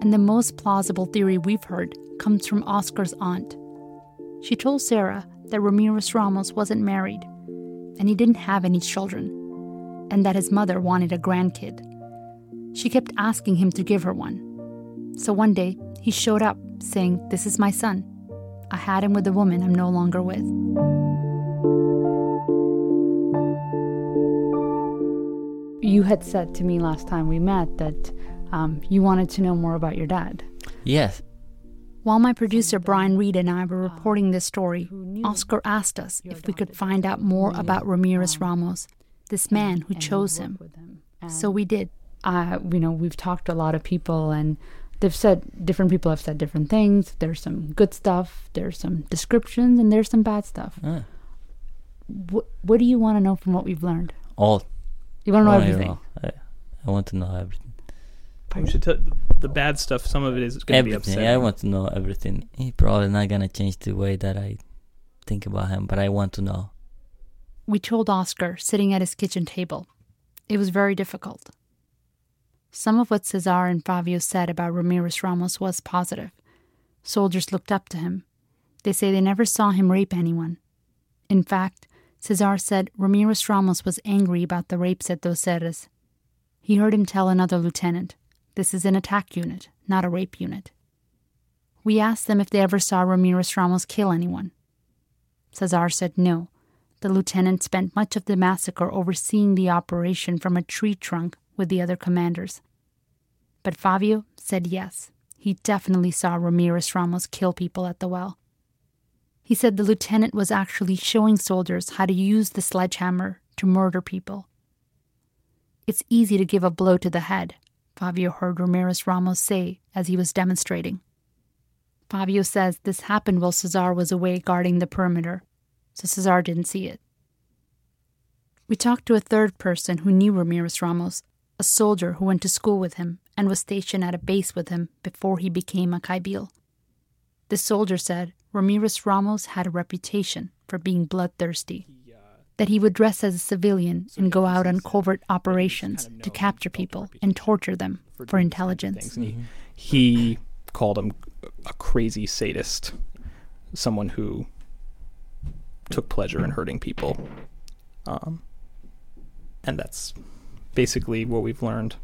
and the most plausible theory we've heard comes from Oscar's aunt. She told Sarah that Ramirez Ramos wasn't married, and he didn't have any children, and that his mother wanted a grandkid. She kept asking him to give her one. So one day, he showed up saying, This is my son. I had him with a woman I'm no longer with. You had said to me last time we met that um, you wanted to know more about your dad. Yes. While my producer Brian Reed and I were reporting this story, Oscar asked us if we could find out more about Ramirez Ramos, this man who chose him. So we did. Uh, you know, we've talked to a lot of people, and they've said different people have said different things. There's some good stuff, there's some descriptions, and there's some bad stuff. Ah. What, what do you want to know from what we've learned? All. You want to know everything? I, I want to know everything. We should tell the bad stuff. Some of it is going to be upsetting. I want to know everything. He probably not gonna change the way that I think about him, but I want to know. We told Oscar sitting at his kitchen table. It was very difficult. Some of what Cesar and Fabio said about Ramirez Ramos was positive. Soldiers looked up to him. They say they never saw him rape anyone. In fact, Cesar said Ramirez Ramos was angry about the rapes at Dos Erres. He heard him tell another lieutenant, This is an attack unit, not a rape unit. We asked them if they ever saw Ramirez Ramos kill anyone. Cesar said no. The lieutenant spent much of the massacre overseeing the operation from a tree trunk with the other commanders. But Fabio said yes, he definitely saw Ramirez Ramos kill people at the well. He said the lieutenant was actually showing soldiers how to use the sledgehammer to murder people. It's easy to give a blow to the head, Fabio heard Ramirez Ramos say as he was demonstrating. Fabio says this happened while Cesar was away guarding the perimeter, so Cesar didn't see it. We talked to a third person who knew Ramirez Ramos, a soldier who went to school with him and was stationed at a base with him before he became a Kaibil. The soldier said Ramirez Ramos had a reputation for being bloodthirsty, that he would dress as a civilian and go out on covert operations to capture people and torture them for intelligence. He, he called him a crazy sadist, someone who took pleasure in hurting people. Um, and that's basically what we've learned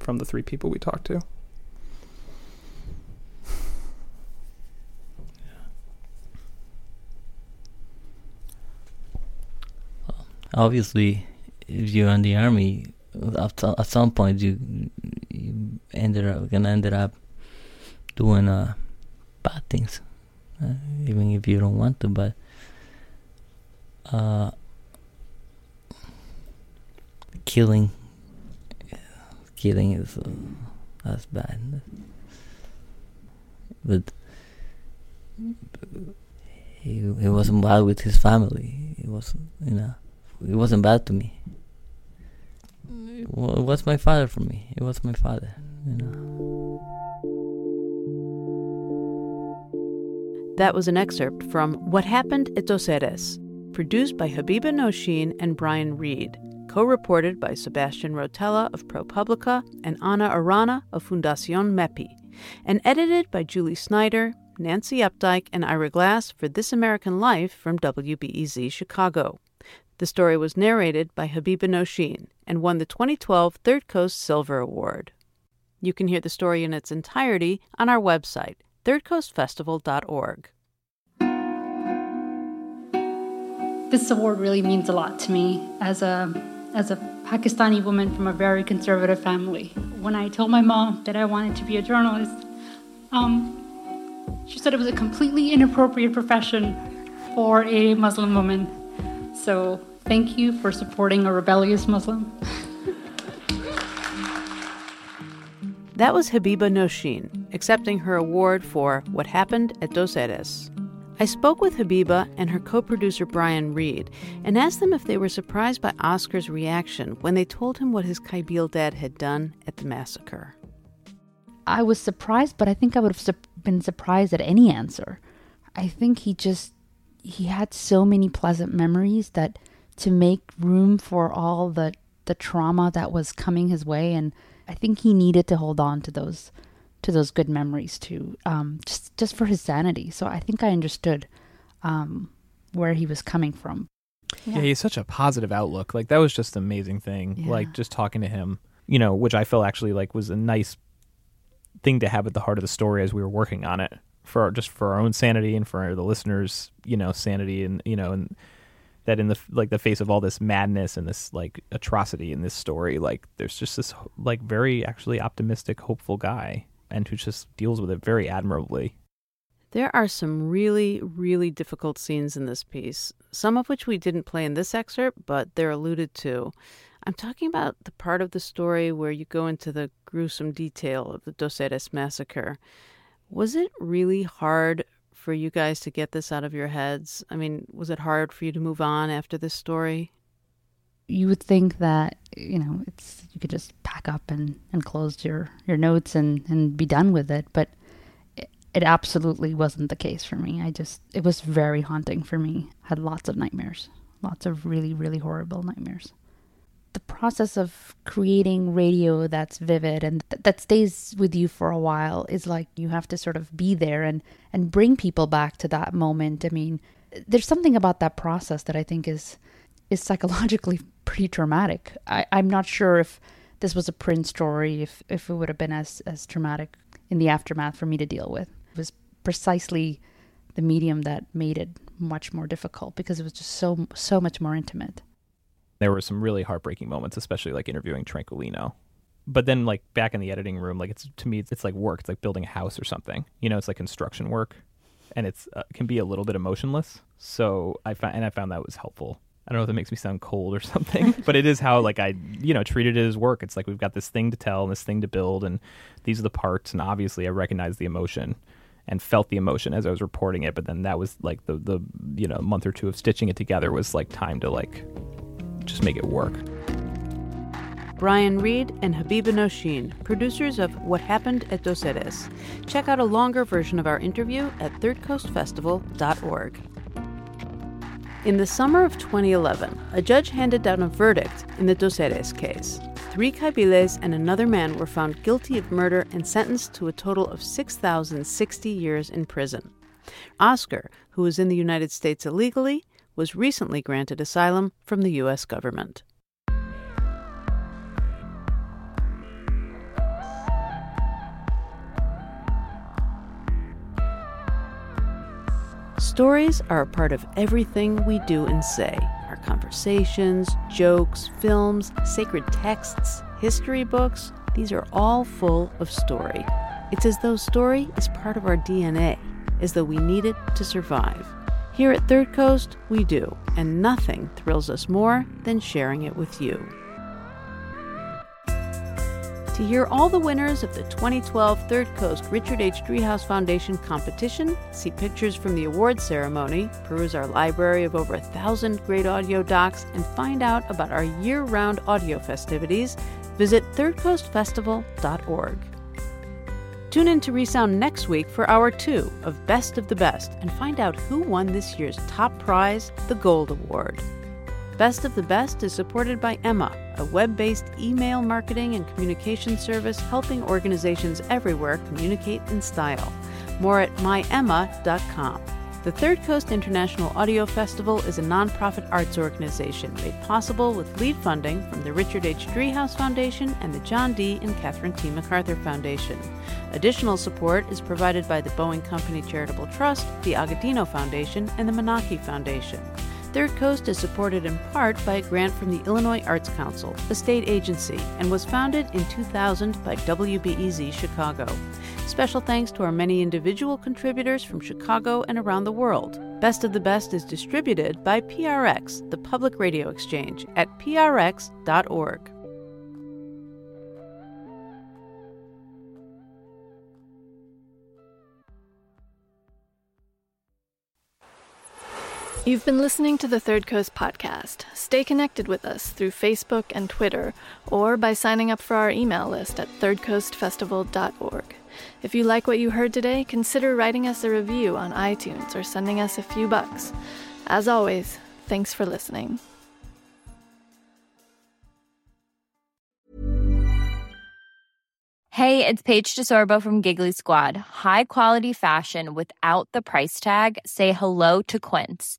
from the three people we talked to. Obviously, if you're in the army, at, at some point you you ended up gonna ended up doing uh, bad things, uh, even if you don't want to. But uh, killing killing is uh, that's bad. But he he wasn't bad with his family. He was you know he wasn't bad to me. Mm. It it was my father for me. It was my father. You know. That was an excerpt from What Happened at Dos Erres, produced by Habiba Nosheen and Brian Reed, co reported by Sebastian Rotella of ProPublica and Ana Arana of Fundacion MEPI, and edited by Julie Snyder, Nancy Updike, and Ira Glass for This American Life from WBEZ Chicago. The story was narrated by Habiba Nosheen and won the 2012 Third Coast Silver Award. You can hear the story in its entirety on our website, thirdcoastfestival.org. This award really means a lot to me as a as a Pakistani woman from a very conservative family. When I told my mom that I wanted to be a journalist, um, she said it was a completely inappropriate profession for a Muslim woman. So thank you for supporting a rebellious Muslim. That was Habiba Nosheen, accepting her award for What Happened at Dos Erres. I spoke with Habiba and her co producer Brian Reed and asked them if they were surprised by Oscar's reaction when they told him what his Kaibil dad had done at the massacre. I was surprised, but I think I would have sup- been surprised at any answer. I think he just he had so many pleasant memories that to make room for all the the trauma that was coming his way and I think he needed to hold on to those to those good memories too, um, just just for his sanity. So I think I understood um, where he was coming from. Yeah. he's such a positive outlook. Like that was just an amazing thing. Like just talking to him, you know, which I felt actually like was a nice thing to have at the heart of the story as we were working on it for our, just for our own sanity and for the listeners, you know, sanity and you know and that in the like the face of all this madness and this like atrocity in this story, like there's just this like very actually optimistic, hopeful guy and who just deals with it very admirably. There are some really, really difficult scenes in this piece, some of which we didn't play in this excerpt, but they're alluded to. I'm talking about the part of the story where you go into the gruesome detail of the Dos Erres massacre. Was it really hard for you guys to get this out of your heads? I mean, was it hard for you to move on after this story? You would think that you know it's you could just pack up and, and close your, your notes and, and be done with it, but it, it absolutely wasn't the case for me. I just it was very haunting for me. had lots of nightmares, lots of really really horrible nightmares. The process of creating radio that's vivid and th- that stays with you for a while is like you have to sort of be there and and bring people back to that moment. I mean, there's something about that process that I think is is psychologically [LAUGHS] pretty traumatic. I, I'm not sure if this was a print story, if, if it would have been as, as traumatic in the aftermath for me to deal with. It was precisely the medium that made it much more difficult because it was just so so much more intimate. There were some really heartbreaking moments, especially like interviewing Tranquilino. But then, like back in the editing room, like it's to me, it's, like work. It's like building a house or something. You know, it's like construction work, and it's uh, can be a little bit emotionless. So I found, and I found that was helpful. I don't know if that makes me sound cold or [LAUGHS] something, but it is how like I, you know, treated it as work. It's like we've got this thing to tell and this thing to build, and these are the parts. And obviously, I recognized the emotion and felt the emotion as I was reporting it. But then that was like the the you know month or two of stitching it together was like time to like just make it work. Brian Reed and Habiba Nosheen, producers of What Happened at Dos Erres. Check out a longer version of our interview at thirdcoastfestival.org. In the summer of 2011, a judge handed down a verdict in the Dos Erres case. Three Kaibiles and another man were found guilty of murder and sentenced to a total of 6,060 years in prison. Oscar, who was in the United States illegally, was recently granted asylum from the U.S. government. Stories are a part of everything we do and say our conversations, jokes, films, sacred texts, history books. These are all full of story. It's as though story is part of our DNA, as though we need it to survive. Here at Third Coast, we do, and nothing thrills us more than sharing it with you. To hear all the winners of the 2012 Third Coast Richard H. Driehaus Foundation competition, see pictures from the awards ceremony, peruse our library of over a thousand great audio docs, and find out about our year round audio festivities, visit thirdcoastfestival.org. Tune in to Resound next week for Hour 2 of Best of the Best and find out who won this year's top prize, the Gold Award. Best of the Best is supported by Emma, a web based email marketing and communication service helping organizations everywhere communicate in style. More at myemma.com. The Third Coast International Audio Festival is a nonprofit arts organization made possible with lead funding from the Richard H. Driehaus Foundation and the John D. and Catherine T. MacArthur Foundation. Additional support is provided by the Boeing Company Charitable Trust, the Agudino Foundation, and the Menaki Foundation. Third Coast is supported in part by a grant from the Illinois Arts Council, a state agency, and was founded in 2000 by WBEZ Chicago. Special thanks to our many individual contributors from Chicago and around the world. Best of the Best is distributed by PRX, the public radio exchange, at prx.org. You've been listening to the Third Coast podcast. Stay connected with us through Facebook and Twitter or by signing up for our email list at thirdcoastfestival.org. If you like what you heard today, consider writing us a review on iTunes or sending us a few bucks. As always, thanks for listening. Hey, it's Paige DeSorbo from Giggly Squad. High quality fashion without the price tag. Say hello to Quince.